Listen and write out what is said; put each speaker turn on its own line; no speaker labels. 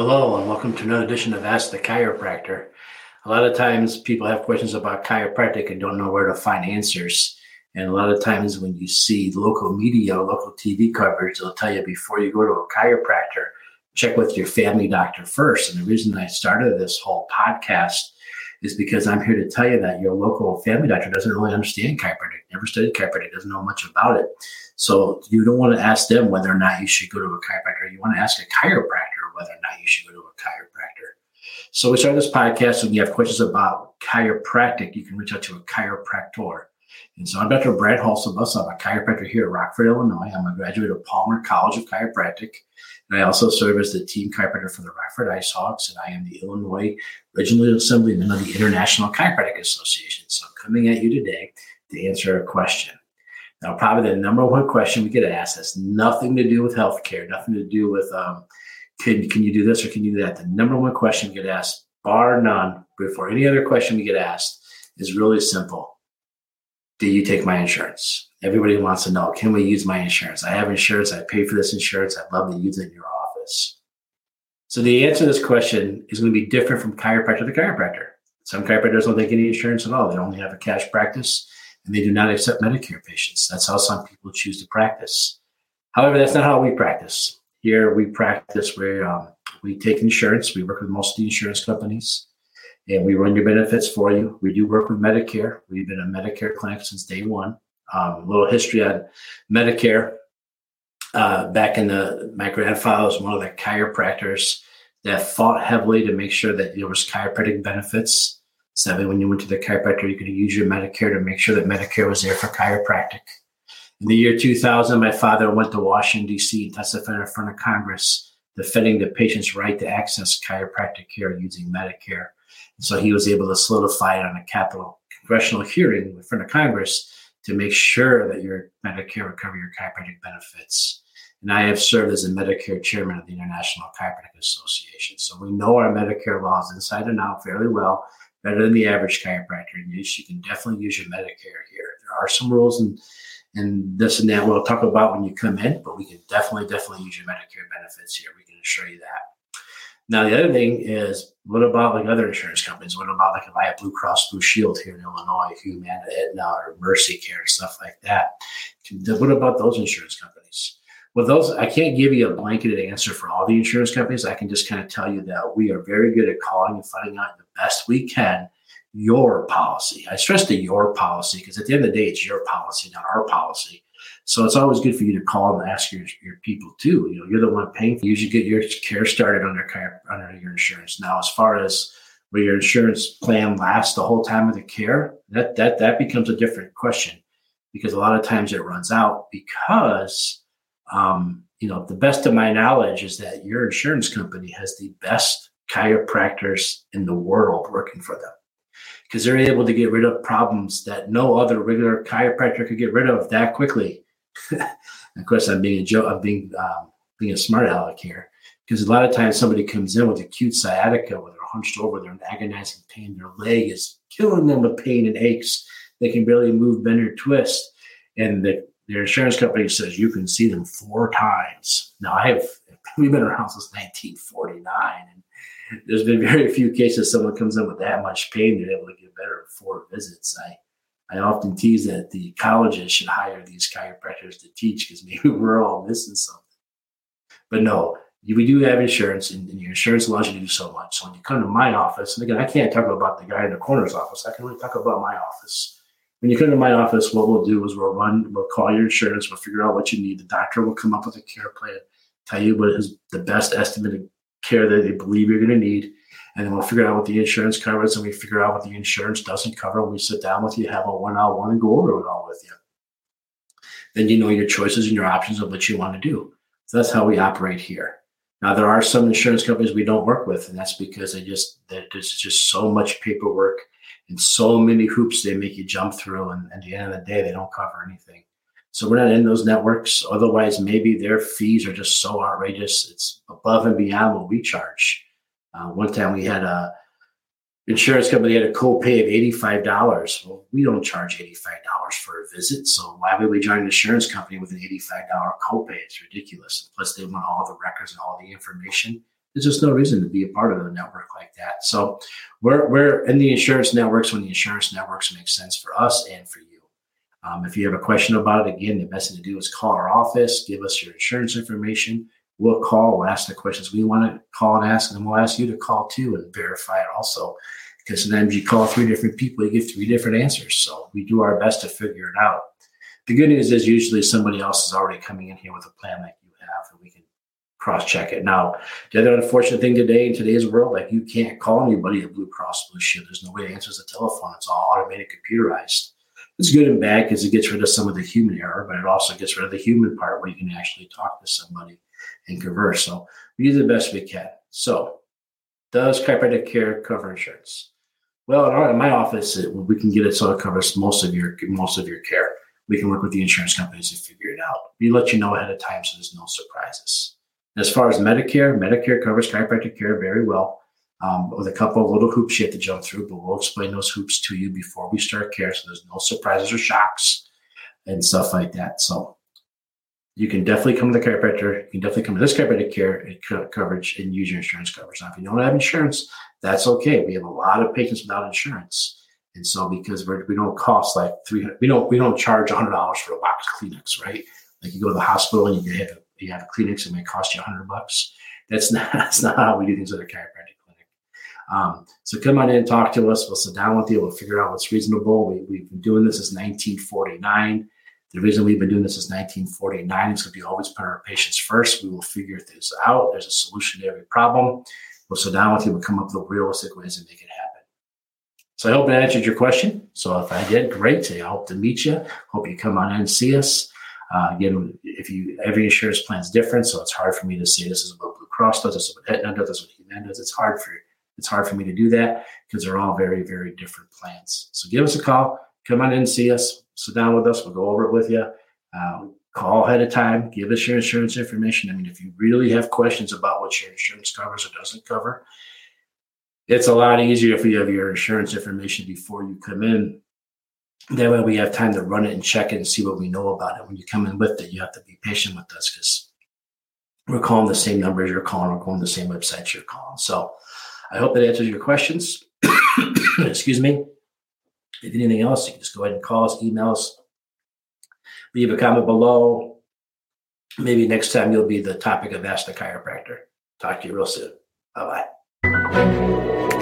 Hello, and welcome to another edition of Ask the Chiropractor. A lot of times people have questions about chiropractic and don't know where to find answers. And a lot of times when you see local media local TV coverage, they'll tell you before you go to a chiropractor, check with your family doctor first. And the reason I started this whole podcast is because I'm here to tell you that your local family doctor doesn't really understand chiropractic, never studied chiropractic, doesn't know much about it. So you don't want to ask them whether or not you should go to a chiropractor. You want to ask a chiropractor whether or not you should go to a chiropractor. So we started this podcast. When you have questions about chiropractic, you can reach out to a chiropractor. And so I'm Dr. Brad Hulsebus. I'm a chiropractor here at Rockford, Illinois. I'm a graduate of Palmer College of Chiropractic. And I also serve as the team chiropractor for the Rockford IceHogs. And I am the Illinois Regional Assemblyman of the International Chiropractic Association. So I'm coming at you today to answer a question. Now, probably the number one question we get asked has nothing to do with healthcare, nothing to do with um, can can you do this or can you do that? The number one question we get asked, bar none, before any other question we get asked, is really simple. Do you take my insurance? Everybody wants to know, can we use my insurance? I have insurance, I pay for this insurance, I'd love to use it in your office. So the answer to this question is going to be different from chiropractor to chiropractor. Some chiropractors don't take any insurance at all. They only have a cash practice and they do not accept Medicare patients. That's how some people choose to practice. However, that's not how we practice. Here we practice where um, we take insurance. We work with most of the insurance companies and we run your benefits for you. We do work with Medicare. We've been a Medicare clinic since day one. Um, a little history on Medicare. Uh, back in the, my grandfather was one of the chiropractors that fought heavily to make sure that there was chiropractic benefits. So that when you went to the chiropractor, you could use your Medicare to make sure that Medicare was there for chiropractic. In the year 2000, my father went to Washington, D.C. and testified in front of Congress defending the patient's right to access chiropractic care using Medicare. And so he was able to solidify it on a capital congressional hearing in front of Congress to make sure that your Medicare would cover your chiropractic benefits. And I have served as a Medicare chairman of the International Chiropractic Association. So we know our Medicare laws inside and out fairly well, better than the average chiropractor. And you can definitely use your Medicare here. Are some rules and and this and that we'll talk about when you come in, but we can definitely, definitely use your Medicare benefits here. We can assure you that. Now, the other thing is, what about like other insurance companies? What about like if I have Blue Cross Blue Shield here in Illinois, Humana, Aetna, or Mercy Care, and stuff like that? What about those insurance companies? Well, those I can't give you a blanketed answer for all the insurance companies. I can just kind of tell you that we are very good at calling and finding out the best we can your policy. I stress the your policy because at the end of the day, it's your policy, not our policy. So it's always good for you to call and ask your, your people too. You know, you're the one paying. You should get your care started under under your insurance. Now, as far as where your insurance plan lasts the whole time of the care, that that that becomes a different question because a lot of times it runs out because um, you know the best of my knowledge is that your insurance company has the best chiropractors in the world working for them because they're able to get rid of problems that no other regular chiropractor could get rid of that quickly. of course, I'm being a joke. I'm being um, being a smart aleck here because a lot of times somebody comes in with acute sciatica, where they're hunched over, they're in agonizing pain, their leg is killing them with pain and aches. They can barely move, bend, or twist, and the, their insurance company says you can see them four times. Now, I have we've been around since 1949, and there's been very few cases someone comes in with that much pain they're able to get better in four visits. I I often tease that the colleges should hire these chiropractors to teach because maybe we're all missing something. But no, we do have insurance, and, and, your insurance allows you to do so much. So when you come to my office, and again, I can't talk about the guy in the corner's office. I can only talk about my office. When you come to my office, what we'll do is we'll run, we'll call your insurance, we'll figure out what you need. The doctor will come up with a care plan, tell you what is the best estimated care that they believe you're going to need. And then we'll figure out what the insurance covers and we figure out what the insurance doesn't cover. We sit down with you, have a one on one, and go over it all with you. Then you know your choices and your options of what you want to do. So that's how we operate here. Now there are some insurance companies we don't work with, and that's because they just there's just so much paperwork and so many hoops they make you jump through, and at the end of the day, they don't cover anything. So we're not in those networks. Otherwise, maybe their fees are just so outrageous. It's above and beyond what we charge. Uh, one time we had a insurance company had a copay of $85. Well, we don't charge $85 for a visit. So why would we join an insurance company with an $85 copay? It's ridiculous. Plus, they want all the records and all the information. there's just no reason to be a part of a network like that. So we're, we're in the insurance networks when the insurance networks make sense for us and for you. Um, if you have a question about it, again, the best thing to do is call our office, give us your insurance information. We'll call, we'll ask the questions we want to call and ask, and we'll ask you to call too and verify it also. Because sometimes you call three different people, you get three different answers. So we do our best to figure it out. The good news is usually somebody else is already coming in here with a plan like you have, and we can cross check it. Now, the other unfortunate thing today in today's world, like you can't call anybody at Blue Cross Blue Shield. There's no way to answer the telephone. It's all automated, computerized. It's good and bad because it gets rid of some of the human error, but it also gets rid of the human part where you can actually talk to somebody and converse. So we do the best we can. So, does chiropractic care cover insurance? Well, in, our, in my office, it, we can get it so it covers most of your most of your care. We can work with the insurance companies to figure it out. We let you know ahead of time so there's no surprises. As far as Medicare, Medicare covers chiropractic care very well um, with a couple of little hoops you have to jump through, but we'll explain those hoops to you before we start care. So there's no surprises or shocks and stuff like that. So you can definitely come to the chiropractor. You can definitely come to this chiropractic care coverage and use your insurance coverage. Now, if you don't have insurance, that's okay. We have a lot of patients without insurance. And so because we're, we don't cost like 300, we don't, we don't charge hundred dollars for a box of Kleenex, right? Like you go to the hospital and you have, a, you have a Kleenex it may cost you hundred bucks. That's not, that's not how we do things at a chiropractic um, so come on in, talk to us. We'll sit down with you. We'll figure out what's reasonable. We, have been doing this since 1949. The reason we've been doing this since 1949 is because we always put our patients first. We will figure this out. There's a solution to every problem. We'll sit down with you. We'll come up with realistic ways to make it happen. So I hope I answered your question. So if I did, great. I hope to meet you. Hope you come on in and see us. Uh, again, if you every insurance plan is different, so it's hard for me to say this is what Blue Cross does, this is what Aetna does, this is what Humana does. It's hard for it's hard for me to do that because they're all very, very different plans. So give us a call. Come on in and see us. Sit down with us. We'll go over it with you. Um, call ahead of time. Give us your insurance information. I mean, if you really have questions about what your insurance covers or doesn't cover, it's a lot easier if you have your insurance information before you come in. That way, we have time to run it and check it and see what we know about it. When you come in with it, you have to be patient with us because we're calling the same numbers you're calling, we're calling the same websites you're calling. So, I hope that answers your questions. Excuse me. If anything else, you can just go ahead and call us, email us, leave a comment below. Maybe next time you'll be the topic of Ask the Chiropractor. Talk to you real soon. Bye bye.